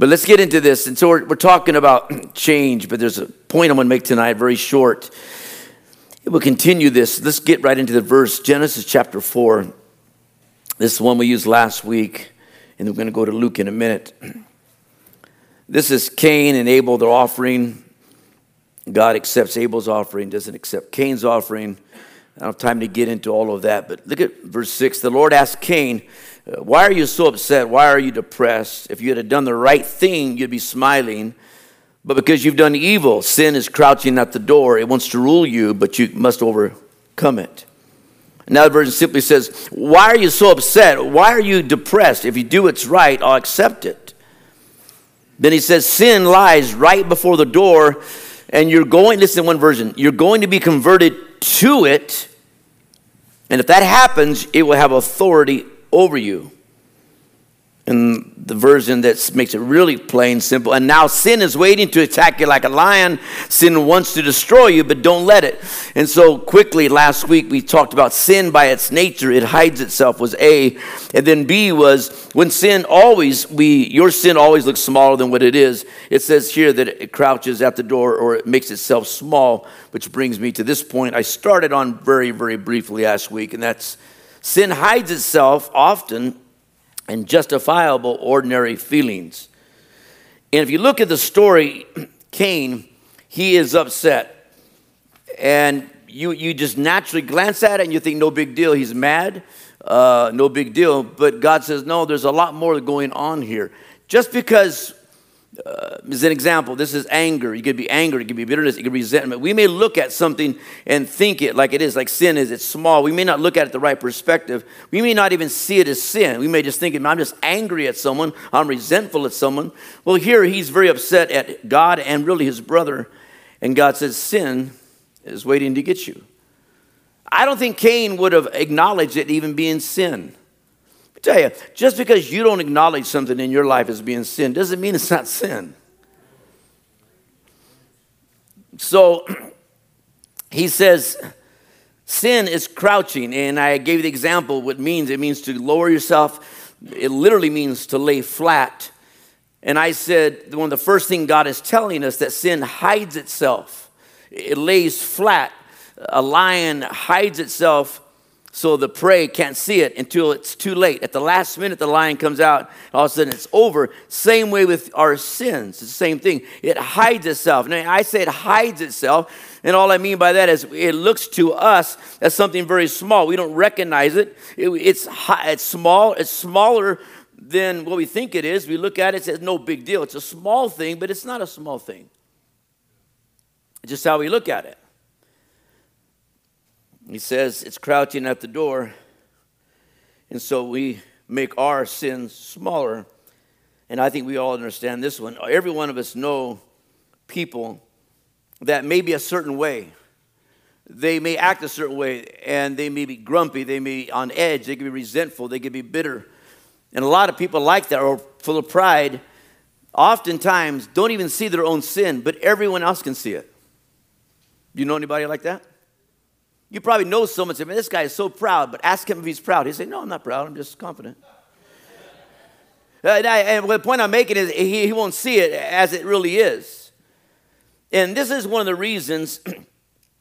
But let's get into this. And so we're, we're talking about change, but there's a point I'm going to make tonight, very short. We'll continue this. Let's get right into the verse Genesis chapter 4. This is the one we used last week, and we're going to go to Luke in a minute. This is Cain and Abel, their offering. God accepts Abel's offering, doesn't accept Cain's offering. I don't have time to get into all of that, but look at verse 6. The Lord asked Cain, uh, Why are you so upset? Why are you depressed? If you had done the right thing, you'd be smiling. But because you've done evil, sin is crouching at the door. It wants to rule you, but you must overcome it. Another version simply says, Why are you so upset? Why are you depressed? If you do what's right, I'll accept it. Then he says, Sin lies right before the door, and you're going, listen one version, you're going to be converted to it. And if that happens, it will have authority over you. In the version that makes it really plain simple. And now sin is waiting to attack you like a lion. Sin wants to destroy you but don't let it. And so quickly last week we talked about sin by its nature. It hides itself was a. And then b was when sin always we your sin always looks smaller than what it is. It says here that it crouches at the door or it makes itself small which brings me to this point. I started on very very briefly last week and that's sin hides itself often and justifiable ordinary feelings. And if you look at the story, Cain, he is upset. And you, you just naturally glance at it and you think, no big deal, he's mad, uh, no big deal. But God says, no, there's a lot more going on here. Just because uh, as an example, this is anger. You could be anger, it could be bitterness, it could be resentment. We may look at something and think it like it is, like sin is. It's small. We may not look at it the right perspective. We may not even see it as sin. We may just think, I'm just angry at someone, I'm resentful at someone. Well, here he's very upset at God and really his brother. And God says, Sin is waiting to get you. I don't think Cain would have acknowledged it even being sin tell you, just because you don't acknowledge something in your life as being sin doesn't mean it's not sin. So he says, sin is crouching. And I gave the example what it means. It means to lower yourself, it literally means to lay flat. And I said, one of the first things God is telling us that sin hides itself, it lays flat. A lion hides itself so the prey can't see it until it's too late. At the last minute, the lion comes out, all of a sudden it's over. Same way with our sins, it's the same thing. It hides itself. Now, I say it hides itself, and all I mean by that is it looks to us as something very small. We don't recognize it. it it's, it's small, it's smaller than what we think it is. We look at it, it says no big deal. It's a small thing, but it's not a small thing. It's just how we look at it. He says it's crouching at the door. And so we make our sins smaller. And I think we all understand this one. Every one of us know people that may be a certain way. They may act a certain way and they may be grumpy, they may be on edge, they can be resentful, they can be bitter. And a lot of people like that or full of pride oftentimes don't even see their own sin, but everyone else can see it. Do You know anybody like that? You probably know someone say, man, this guy is so proud, but ask him if he's proud. He say, no, I'm not proud. I'm just confident. Uh, and, I, and the point I'm making is he, he won't see it as it really is. And this is one of the reasons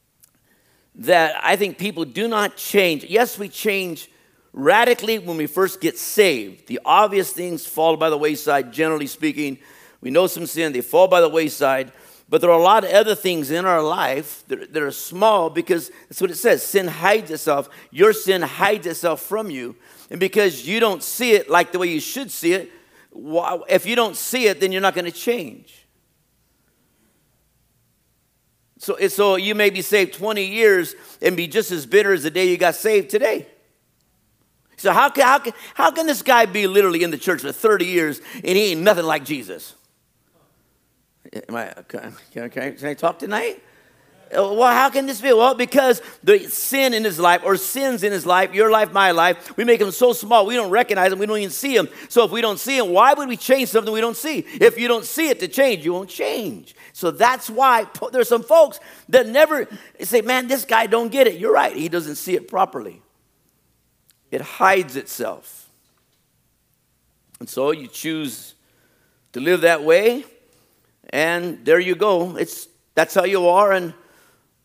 that I think people do not change. Yes, we change radically when we first get saved. The obvious things fall by the wayside, generally speaking. We know some sin, they fall by the wayside. But there are a lot of other things in our life that, that, are small because that's what it says sin hides itself. Your sin hides itself from you. And because you don't see it like the way you should see it, if you don't see it, then you're not going to change. So, so you may be saved 20 years and be just as bitter as the day you got saved today. So how can, how can, how can this guy be literally in the church for 30 years and he ain't nothing like Jesus? Am I, can, I, can I talk tonight? Uh, well, how can this be? Well, because the sin in his life, or sins in his life, your life, my life, we make them so small we don't recognize them, we don't even see them. So if we don't see them, why would we change something we don't see? If you don't see it to change, you won't change. So that's why there's some folks that never say, man, this guy don't get it. You're right, he doesn't see it properly. It hides itself. And so you choose to live that way, and there you go. It's, that's how you are, and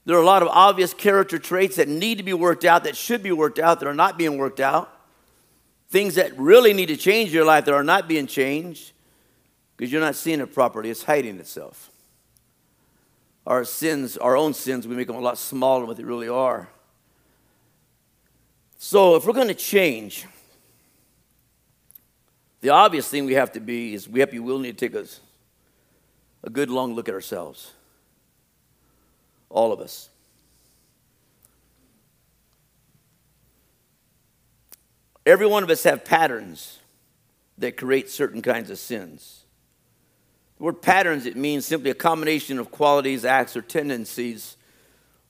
there are a lot of obvious character traits that need to be worked out, that should be worked out, that are not being worked out. Things that really need to change your life that are not being changed because you're not seeing it properly. It's hiding itself. Our sins, our own sins, we make them a lot smaller than what they really are. So, if we're going to change, the obvious thing we have to be is we have to be willing to take a, a good long look at ourselves. All of us. Every one of us have patterns that create certain kinds of sins. The word patterns, it means simply a combination of qualities, acts, or tendencies,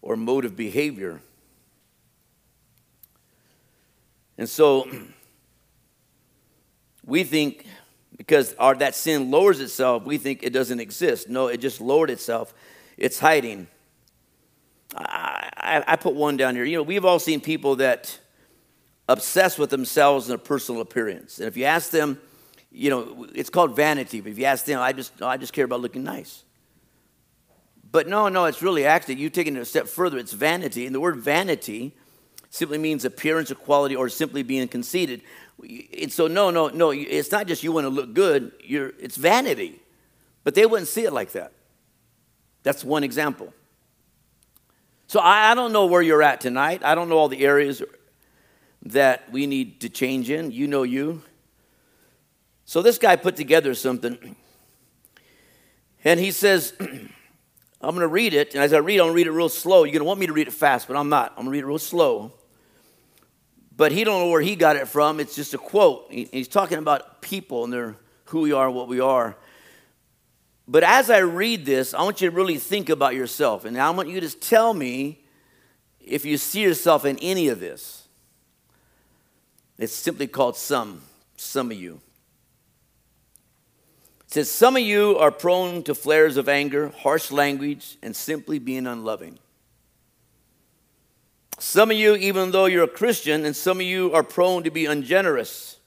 or mode of behavior. And so we think because our, that sin lowers itself, we think it doesn't exist. No, it just lowered itself. It's hiding. I, I, I put one down here. You know, we've all seen people that obsess with themselves and their personal appearance. And if you ask them, you know, it's called vanity. But if you ask them, I just, I just care about looking nice. But no, no, it's really actually, you taking it a step further, it's vanity. And the word vanity simply means appearance or quality or simply being conceited. And so, no, no, no, it's not just you want to look good, you're, it's vanity. But they wouldn't see it like that. That's one example. So I, I don't know where you're at tonight. I don't know all the areas that we need to change in. You know you. So this guy put together something. And he says, I'm going to read it. And as I read, I'm going to read it real slow. You're going to want me to read it fast, but I'm not. I'm going to read it real slow but he don't know where he got it from. It's just a quote. He's talking about people and their who we are, what we are. But as I read this, I want you to really think about yourself, and I want you to tell me if you see yourself in any of this. It's simply called some. Some of you. It says some of you are prone to flares of anger, harsh language, and simply being unloving. Some of you, even though you're a Christian, and some of you are prone to be ungenerous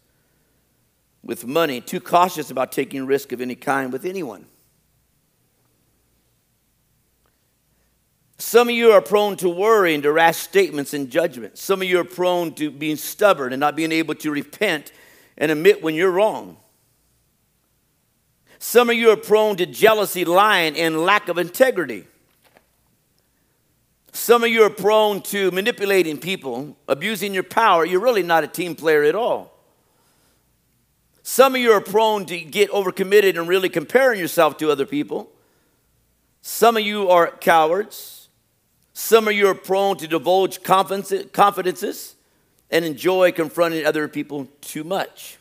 with money, too cautious about taking risk of any kind with anyone. Some of you are prone to worry and to rash statements and judgment. Some of you are prone to being stubborn and not being able to repent and admit when you're wrong. Some of you are prone to jealousy, lying, and lack of integrity. Some of you are prone to manipulating people, abusing your power. You're really not a team player at all. Some of you are prone to get overcommitted and really comparing yourself to other people. Some of you are cowards. Some of you are prone to divulge confidences and enjoy confronting other people too much.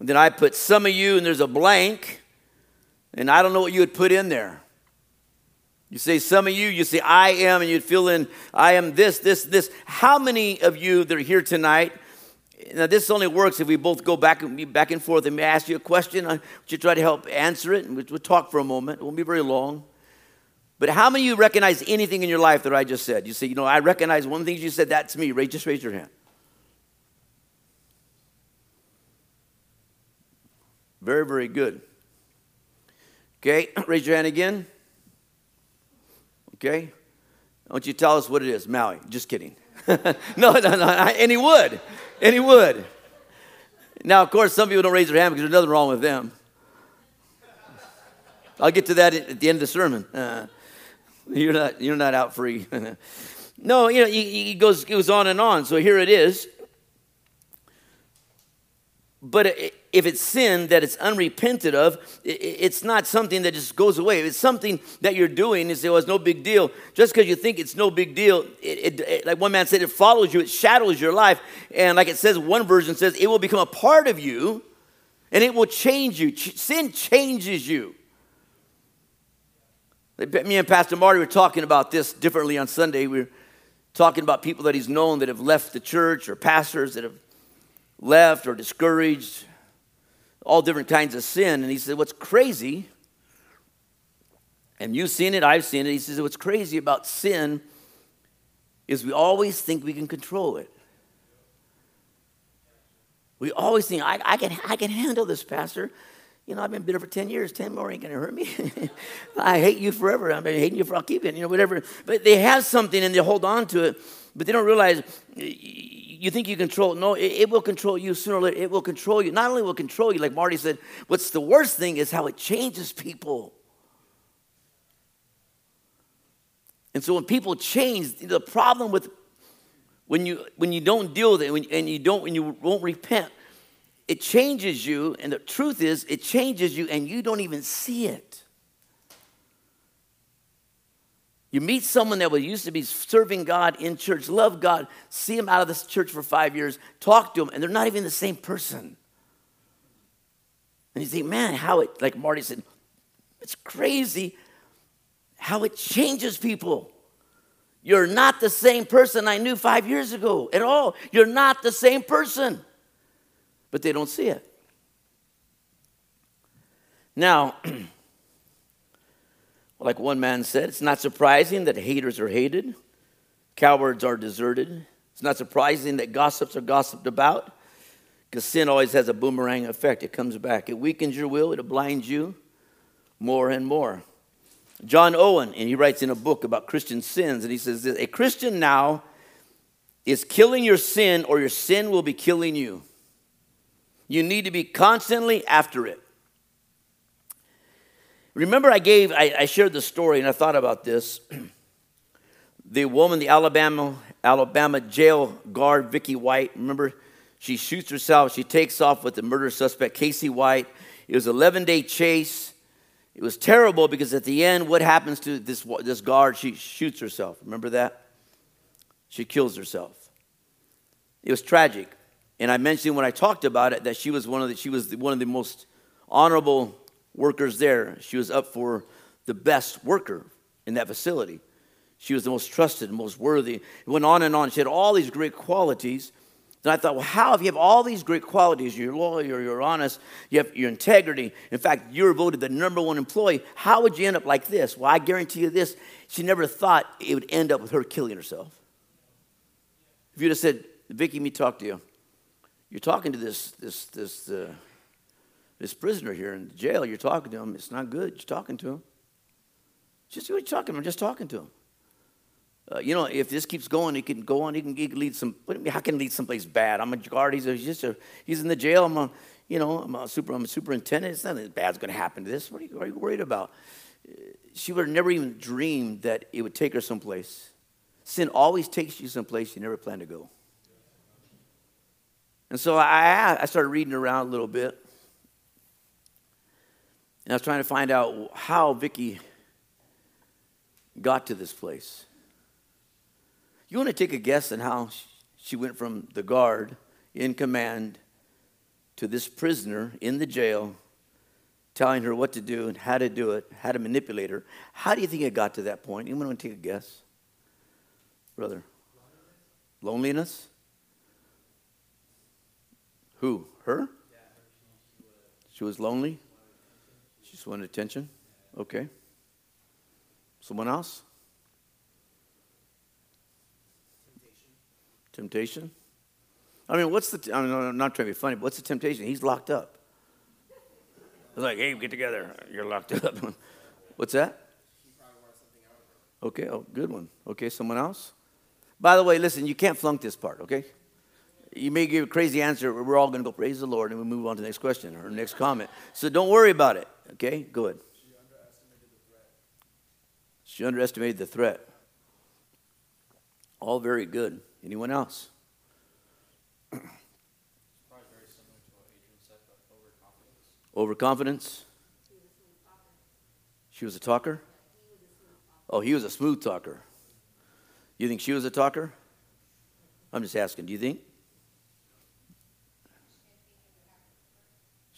And then I put some of you, and there's a blank, and I don't know what you would put in there. You say, some of you, you say, I am, and you'd fill in, I am this, this, this. How many of you that are here tonight? Now, this only works if we both go back and back and forth and ask you a question. Uh, I you try to help answer it, and we'll talk for a moment. It won't be very long. But how many of you recognize anything in your life that I just said? You say, you know, I recognize one thing you said, that's me. Ray, just raise your hand. Very, very good. Okay, raise your hand again. Okay? I want you tell us what it is. Maui. Just kidding. no, no, no. And he would. And he would. Now, of course, some people don't raise their hand because there's nothing wrong with them. I'll get to that at the end of the sermon. Uh, you're, not, you're not out free. no, you know, he, he goes, goes on and on. So here it is. But if it's sin that it's unrepented of, it's not something that just goes away. If it's something that you're doing, you say, well, it's no big deal. Just because you think it's no big deal, it, it, it, like one man said, it follows you, it shadows your life. And like it says, one version says, it will become a part of you and it will change you. Sin changes you. Me and Pastor Marty were talking about this differently on Sunday. We were talking about people that he's known that have left the church or pastors that have left or discouraged, all different kinds of sin. And he said, What's crazy, and you've seen it, I've seen it. He says, What's crazy about sin is we always think we can control it. We always think, I, I, can, I can handle this, Pastor. You know, I've been bitter for 10 years. 10 more ain't going to hurt me. I hate you forever. I've been hating you for, I'll keep it, you know, whatever. But they have something and they hold on to it, but they don't realize you think you control. No, it, it will control you sooner or later. It will control you. Not only will control you, like Marty said, what's the worst thing is how it changes people. And so when people change, the problem with when you when you don't deal with it when, and you don't when you won't repent, it changes you. And the truth is, it changes you, and you don't even see it. You meet someone that was used to be serving God in church, love God, see them out of this church for five years, talk to them, and they're not even the same person. And you think, man, how it, like Marty said, it's crazy how it changes people. You're not the same person I knew five years ago at all. You're not the same person. But they don't see it. Now, like one man said, it's not surprising that haters are hated, cowards are deserted. It's not surprising that gossips are gossiped about because sin always has a boomerang effect. It comes back, it weakens your will, it blinds you more and more. John Owen, and he writes in a book about Christian sins, and he says this A Christian now is killing your sin, or your sin will be killing you. You need to be constantly after it. Remember, I gave, I, I shared the story, and I thought about this. the woman, the Alabama, Alabama jail guard, Vicky White, remember, she shoots herself. She takes off with the murder suspect, Casey White. It was an 11 day chase. It was terrible because at the end, what happens to this, this guard? She shoots herself. Remember that? She kills herself. It was tragic. And I mentioned when I talked about it that she was one of the, she was one of the most honorable workers there. She was up for the best worker in that facility. She was the most trusted, most worthy. It went on and on. She had all these great qualities. And I thought, well, how, if you have all these great qualities, you're loyal, you're honest, you have your integrity, in fact, you're voted the number one employee, how would you end up like this? Well, I guarantee you this, she never thought it would end up with her killing herself. If you'd have said, Vicky, me talk to you. You're talking to this, this, this, uh, this prisoner here in the jail, you're talking to him, it's not good, you're talking to him. Just what are you talking? I'm just talking to him. Uh, you know, if this keeps going, he can go on. He can, he can lead some. How can lead someplace bad? I'm a guard. He's, a, he's just a, he's in the jail. I'm a, you know, I'm a super. I'm a superintendent. It's nothing bad's going to happen to this. What are, you, what are you worried about? She would have never even dreamed that it would take her someplace. Sin always takes you someplace you never plan to go. And so I, I started reading around a little bit, and I was trying to find out how Vicky got to this place. You want to take a guess on how she went from the guard in command to this prisoner in the jail, telling her what to do and how to do it, how to manipulate her. How do you think it got to that point? Anyone want to take a guess? Brother? Loneliness? Who? Her? She was lonely? Just attention? Okay. Someone else? Temptation? I mean, what's the, I mean, I'm not trying to be funny, but what's the temptation? He's locked up. It's like, hey, get together. You're locked up. what's that? Okay, oh, good one. Okay, someone else? By the way, listen, you can't flunk this part, okay? You may give a crazy answer. We're all going to go praise the Lord and we'll move on to the next question or next comment. So don't worry about it, okay? good. She underestimated the threat. She underestimated the threat. All very good. Anyone else? Overconfidence. She was a talker? Oh, he was a smooth talker. You think she was a talker? I'm just asking, do you think?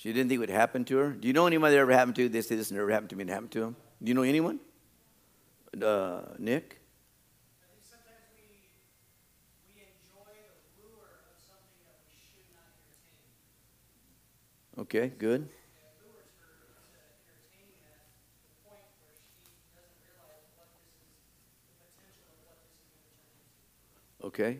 She didn't think it would happen to her? Do you know anyone that ever happened to? They say this never happened to me and happened to them. Do you know anyone? Uh, Nick? Okay, good. Okay.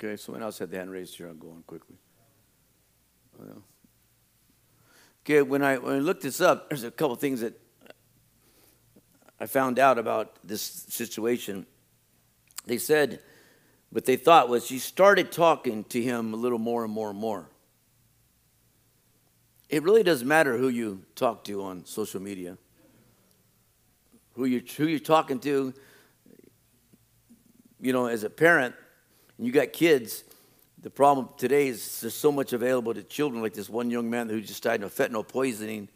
Okay, someone else had the hand raised here. I'm going quickly. Okay, when I, when I looked this up, there's a couple things that I found out about this situation. They said what they thought was she started talking to him a little more and more and more. It really doesn't matter who you talk to on social media, who you who you're talking to. You know, as a parent, and you got kids, the problem today is there's so much available to children, like this one young man who just died of fentanyl poisoning,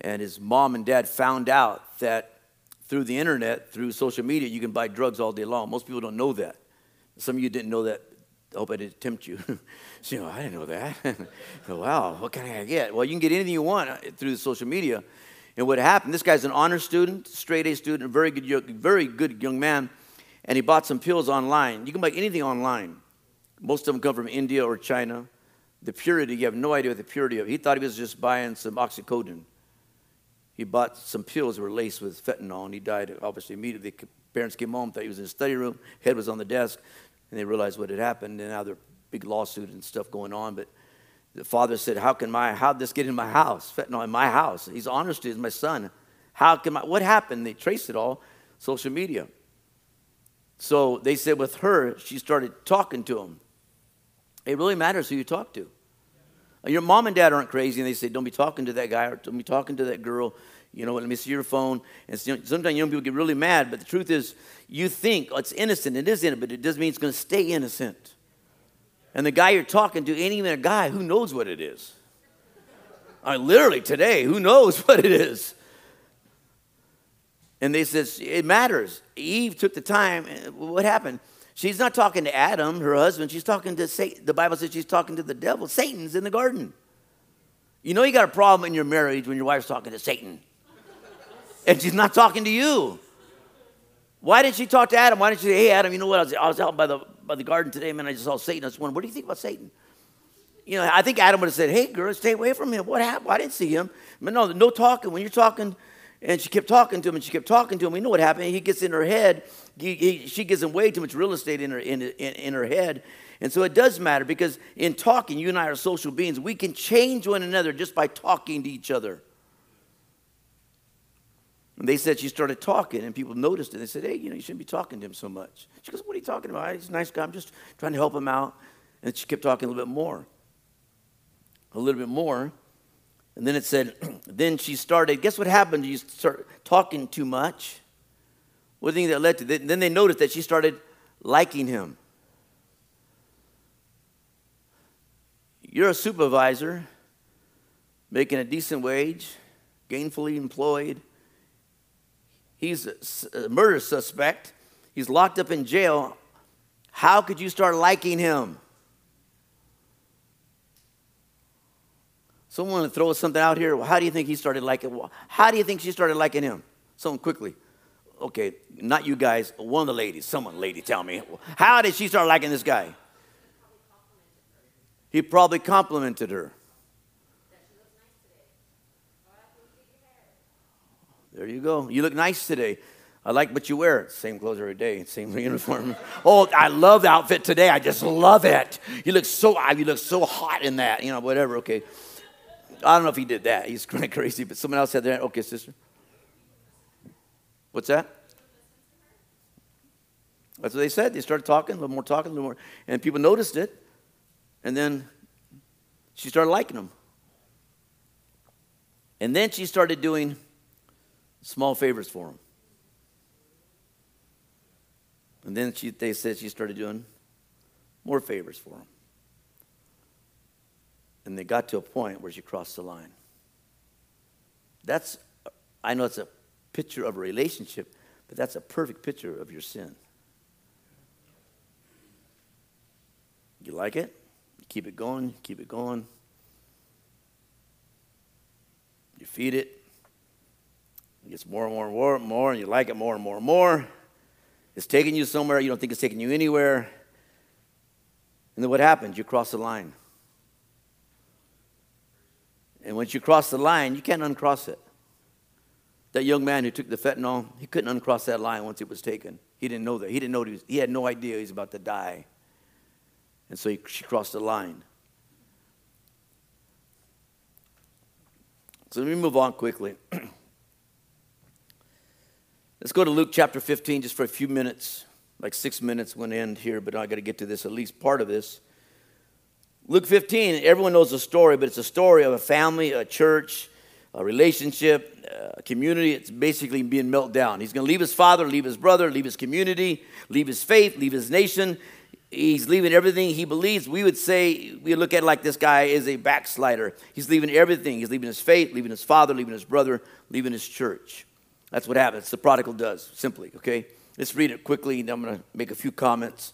and his mom and dad found out that through the internet, through social media, you can buy drugs all day long. Most people don't know that. Some of you didn't know that. I hope I didn't tempt you. so, you know, I didn't know that. wow, what can I get? Well, you can get anything you want uh, through the social media. And what happened, this guy's an honor student, straight A student, a very good, very good young man and he bought some pills online. You can buy anything online. Most of them come from India or China. The purity, you have no idea what the purity of. He thought he was just buying some oxycodone. He bought some pills that were laced with fentanyl, and he died obviously immediately. Parents came home, thought he was in the study room, head was on the desk, and they realized what had happened. And now there's big lawsuit and stuff going on. But the father said, "How can my how this get in my house? Fentanyl in my house? He's honest, he's my son. How can my what happened? They traced it all, social media. So they said with her, she started talking to him. It really matters who you talk to. Your mom and dad aren't crazy, and they say, "Don't be talking to that guy or don't be talking to that girl." You know, let me see your phone. And sometimes young people get really mad, but the truth is, you think oh, it's innocent. It is innocent, but it doesn't mean it's going to stay innocent. And the guy you're talking to ain't even a guy who knows what it is. I literally today, who knows what it is? And they says, it matters. Eve took the time. Uh, what happened? She's not talking to Adam, her husband. She's talking to Satan. The Bible says she's talking to the devil. Satan's in the garden. You know you got a problem in your marriage when your wife's talking to Satan. and she's not talking to you. Why didn't she talk to Adam? Why didn't she say, hey, Adam, you know what? I was, I was out by the, by the garden today, man. I just saw Satan. I was wondering, what do you think about Satan? You know, I think Adam would have said, hey, girl, stay away from him. What happened? I didn't see him. But no, no talking. When you're talking and she kept talking to him and she kept talking to him. We know what happened. He gets in her head. He, he, she gives him way too much real estate in her, in, in, in her head. And so it does matter because in talking, you and I are social beings. We can change one another just by talking to each other. And they said she started talking, and people noticed it. They said, Hey, you know, you shouldn't be talking to him so much. She goes, What are you talking about? He's a nice guy. I'm just trying to help him out. And she kept talking a little bit more. A little bit more. And then it said, then she started, guess what happened? You start talking too much. What think that led to? Then they noticed that she started liking him. You're a supervisor, making a decent wage, gainfully employed. He's a murder suspect. He's locked up in jail. How could you start liking him? Someone to throw something out here. How do you think he started liking? How do you think she started liking him? Someone quickly. Okay, not you guys. One of the ladies. Someone, lady, tell me. How did she start liking this guy? He probably complimented her. There you go. You look nice today. I like what you wear. Same clothes every day, same uniform. oh, I love the outfit today. I just love it. You look so you look so hot in that. You know, whatever. Okay. I don't know if he did that. He's kind of crazy, but someone else said that. Okay, sister. What's that? That's what they said. They started talking, a little more talking, a little more. And people noticed it. And then she started liking him. And then she started doing small favors for him. And then she, they said she started doing more favors for him. And they got to a point where she crossed the line. That's, I know it's a picture of a relationship, but that's a perfect picture of your sin. You like it? keep it going, keep it going. You feed it. It gets more and more and more and more, and you like it more and more and more. It's taking you somewhere you don't think it's taking you anywhere. And then what happens? You cross the line. And once you cross the line, you can't uncross it. That young man who took the fentanyl, he couldn't uncross that line once it was taken. He didn't know that. He didn't know he, was, he had no idea he was about to die. And so he, she crossed the line. So let me move on quickly. Let's go to Luke chapter 15 just for a few minutes. Like six minutes going to end here, but I got to get to this, at least part of this. Luke 15, everyone knows the story, but it's a story of a family, a church, a relationship, a community. It's basically being melted down. He's going to leave his father, leave his brother, leave his community, leave his faith, leave his nation. He's leaving everything he believes. We would say, we look at it like this guy is a backslider. He's leaving everything. He's leaving his faith, leaving his father, leaving his brother, leaving his church. That's what happens. The prodigal does, simply, okay? Let's read it quickly, and I'm going to make a few comments,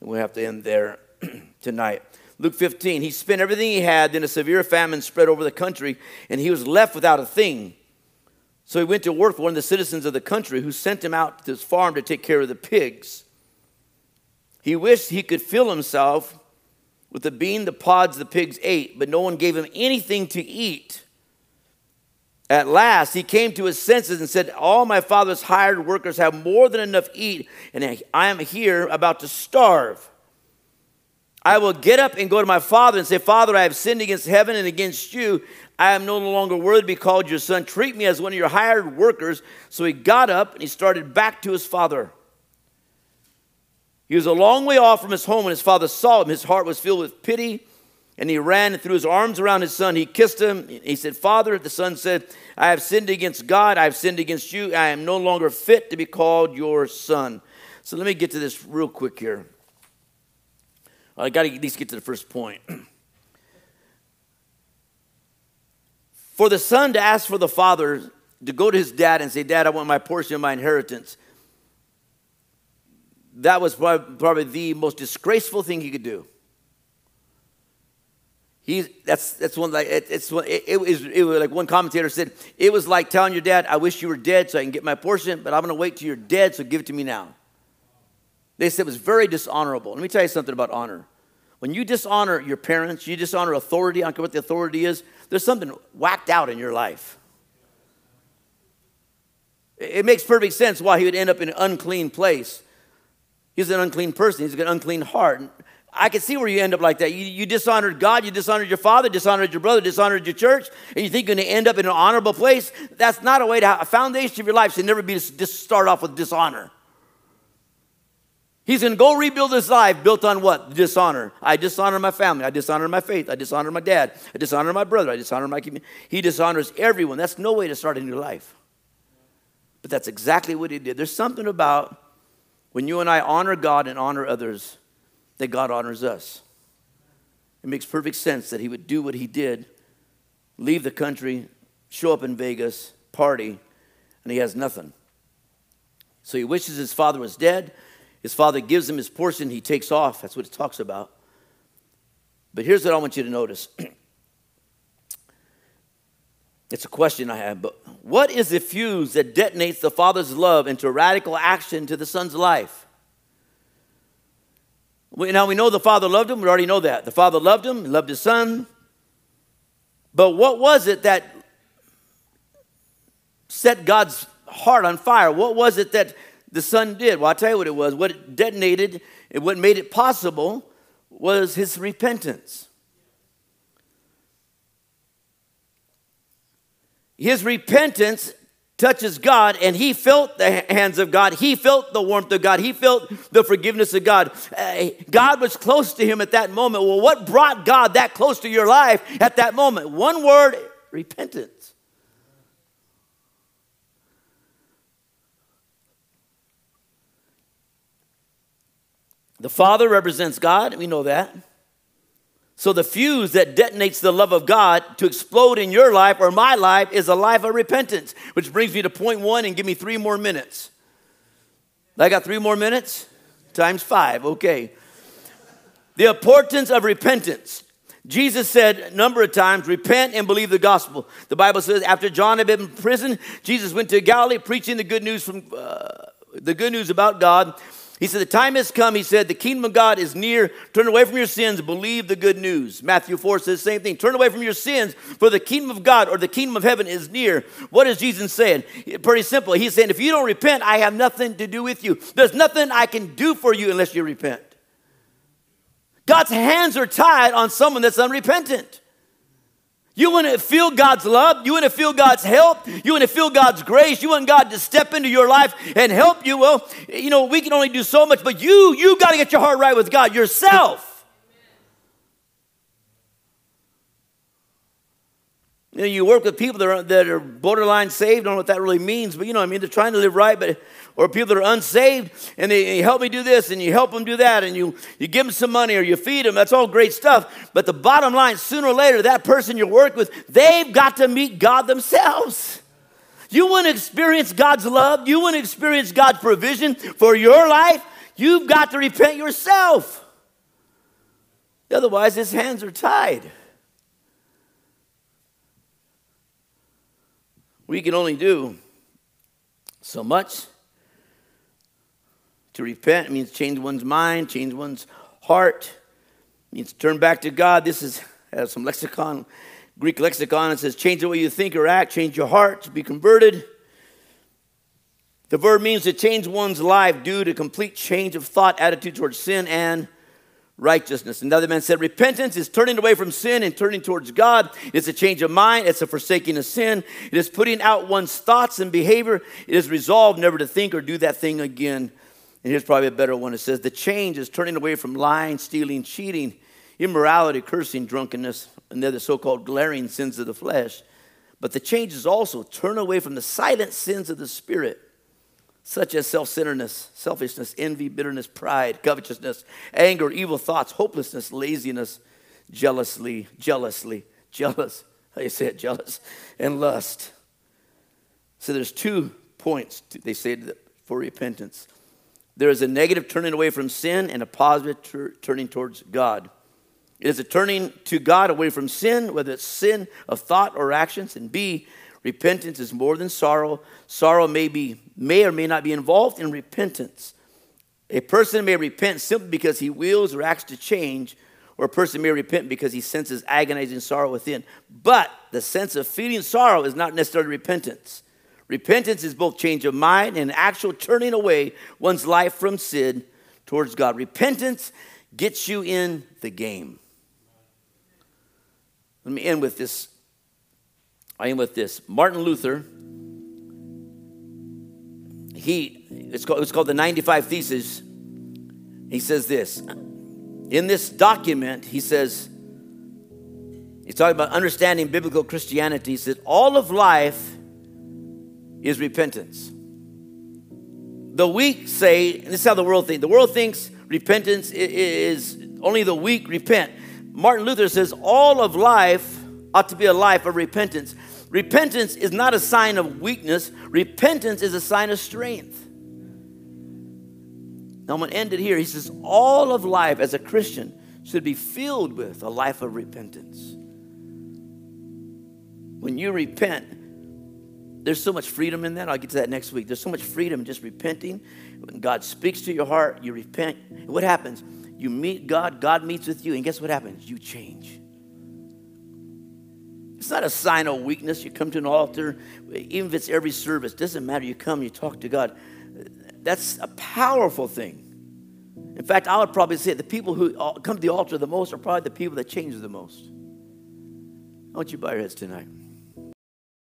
and we'll have to end there tonight. Luke 15, he spent everything he had, then a severe famine spread over the country, and he was left without a thing. So he went to work for one of the citizens of the country who sent him out to his farm to take care of the pigs. He wished he could fill himself with the bean, the pods the pigs ate, but no one gave him anything to eat. At last, he came to his senses and said, All my father's hired workers have more than enough to eat, and I am here about to starve. I will get up and go to my father and say, Father, I have sinned against heaven and against you. I am no longer worthy to be called your son. Treat me as one of your hired workers. So he got up and he started back to his father. He was a long way off from his home when his father saw him. His heart was filled with pity, and he ran and threw his arms around his son. He kissed him. He said, Father, the son said, I have sinned against God. I have sinned against you. I am no longer fit to be called your son. So let me get to this real quick here. I got to at least get to the first point. for the son to ask for the father to go to his dad and say, Dad, I want my portion of my inheritance, that was probably the most disgraceful thing he could do. He's, that's, that's one like it, it's it, it, was, it was like one commentator said it was like telling your dad I wish you were dead so I can get my portion but I'm going to wait till you're dead so give it to me now they said it was very dishonorable. Let me tell you something about honor. When you dishonor your parents, you dishonor authority, I don't care what the authority is, there's something whacked out in your life. It makes perfect sense why he would end up in an unclean place. He's an unclean person, he's got an unclean heart. I can see where you end up like that. You, you, dishonored God, you dishonored your father, dishonored your brother, dishonored your church, and you think you're going to end up in an honorable place. That's not a way to have a foundation of your life should never be to start off with dishonor. He's going to go rebuild his life built on what? Dishonor. I dishonor my family. I dishonor my faith. I dishonor my dad. I dishonor my brother. I dishonor my community. He dishonors everyone. That's no way to start a new life. But that's exactly what he did. There's something about when you and I honor God and honor others that God honors us. It makes perfect sense that he would do what he did leave the country, show up in Vegas, party, and he has nothing. So he wishes his father was dead. His father gives him his portion, he takes off. That's what it talks about. But here's what I want you to notice. it's a question I have, but what is the fuse that detonates the father's love into radical action to the son's life? Now we know the father loved him, we already know that. The father loved him, loved his son. But what was it that set God's heart on fire? What was it that the son did? Well, I'll tell you what it was. What it detonated and what made it possible was his repentance. His repentance touches God, and he felt the hands of God. He felt the warmth of God. He felt the forgiveness of God. Uh, God was close to him at that moment. Well, what brought God that close to your life at that moment? One word repentance. The Father represents God, we know that. So the fuse that detonates the love of God to explode in your life or my life is a life of repentance, which brings me to point one and give me three more minutes. I got three more minutes? Times five, okay. The importance of repentance. Jesus said a number of times, repent and believe the gospel. The Bible says after John had been in prison, Jesus went to Galilee preaching the good news from uh, the good news about God. He said, The time has come, he said, the kingdom of God is near. Turn away from your sins, believe the good news. Matthew 4 says the same thing. Turn away from your sins, for the kingdom of God or the kingdom of heaven is near. What is Jesus saying? Pretty simple. He's saying, If you don't repent, I have nothing to do with you. There's nothing I can do for you unless you repent. God's hands are tied on someone that's unrepentant. You want to feel God's love. You want to feel God's help. You want to feel God's grace. You want God to step into your life and help you. Well, you know, we can only do so much, but you, you got to get your heart right with God yourself. You know, you work with people that are, that are borderline saved. I don't know what that really means, but you know, I mean, they're trying to live right, but or people that are unsaved, and they you help me do this, and you help them do that, and you you give them some money or you feed them. That's all great stuff. But the bottom line, sooner or later, that person you work with, they've got to meet God themselves. You want to experience God's love. You want to experience God's provision for your life. You've got to repent yourself. Otherwise, his hands are tied. We can only do so much. To repent means change one's mind, change one's heart, means turn back to God. This is has some lexicon, Greek lexicon. It says change the way you think or act, change your heart to be converted. The verb means to change one's life due to complete change of thought, attitude towards sin, and righteousness. Another man said, Repentance is turning away from sin and turning towards God. It's a change of mind. It's a forsaking of sin. It is putting out one's thoughts and behavior. It is resolved never to think or do that thing again. And here's probably a better one. It says, The change is turning away from lying, stealing, cheating, immorality, cursing, drunkenness, and the other so called glaring sins of the flesh. But the change is also turn away from the silent sins of the spirit such as self centeredness, selfishness, envy, bitterness, pride, covetousness, anger, evil thoughts, hopelessness, laziness, jealously, jealously, jealous, how you say it, jealous, and lust. So there's two points, they say, for repentance. There is a negative turning away from sin and a positive tur- turning towards God. It is a turning to God away from sin, whether it's sin of thought or actions, and B, Repentance is more than sorrow. Sorrow may, be, may or may not be involved in repentance. A person may repent simply because he wills or acts to change, or a person may repent because he senses agonizing sorrow within. But the sense of feeling sorrow is not necessarily repentance. Repentance is both change of mind and actual turning away one's life from sin towards God. Repentance gets you in the game. Let me end with this I am with this. Martin Luther, he, it's called, it's called the 95 Theses. He says this. In this document, he says, he's talking about understanding biblical Christianity. He said, all of life is repentance. The weak say, and this is how the world thinks, the world thinks repentance is only the weak repent. Martin Luther says all of life ought to be a life of repentance. Repentance is not a sign of weakness, repentance is a sign of strength. Now, I'm going to end it here. He says, All of life as a Christian should be filled with a life of repentance. When you repent, there's so much freedom in that. I'll get to that next week. There's so much freedom in just repenting. When God speaks to your heart, you repent. What happens? You meet God, God meets with you, and guess what happens? You change. It's not a sign of weakness. You come to an altar, even if it's every service, doesn't matter. You come, you talk to God. That's a powerful thing. In fact, I would probably say the people who come to the altar the most are probably the people that change the most. I want you to bow your heads tonight.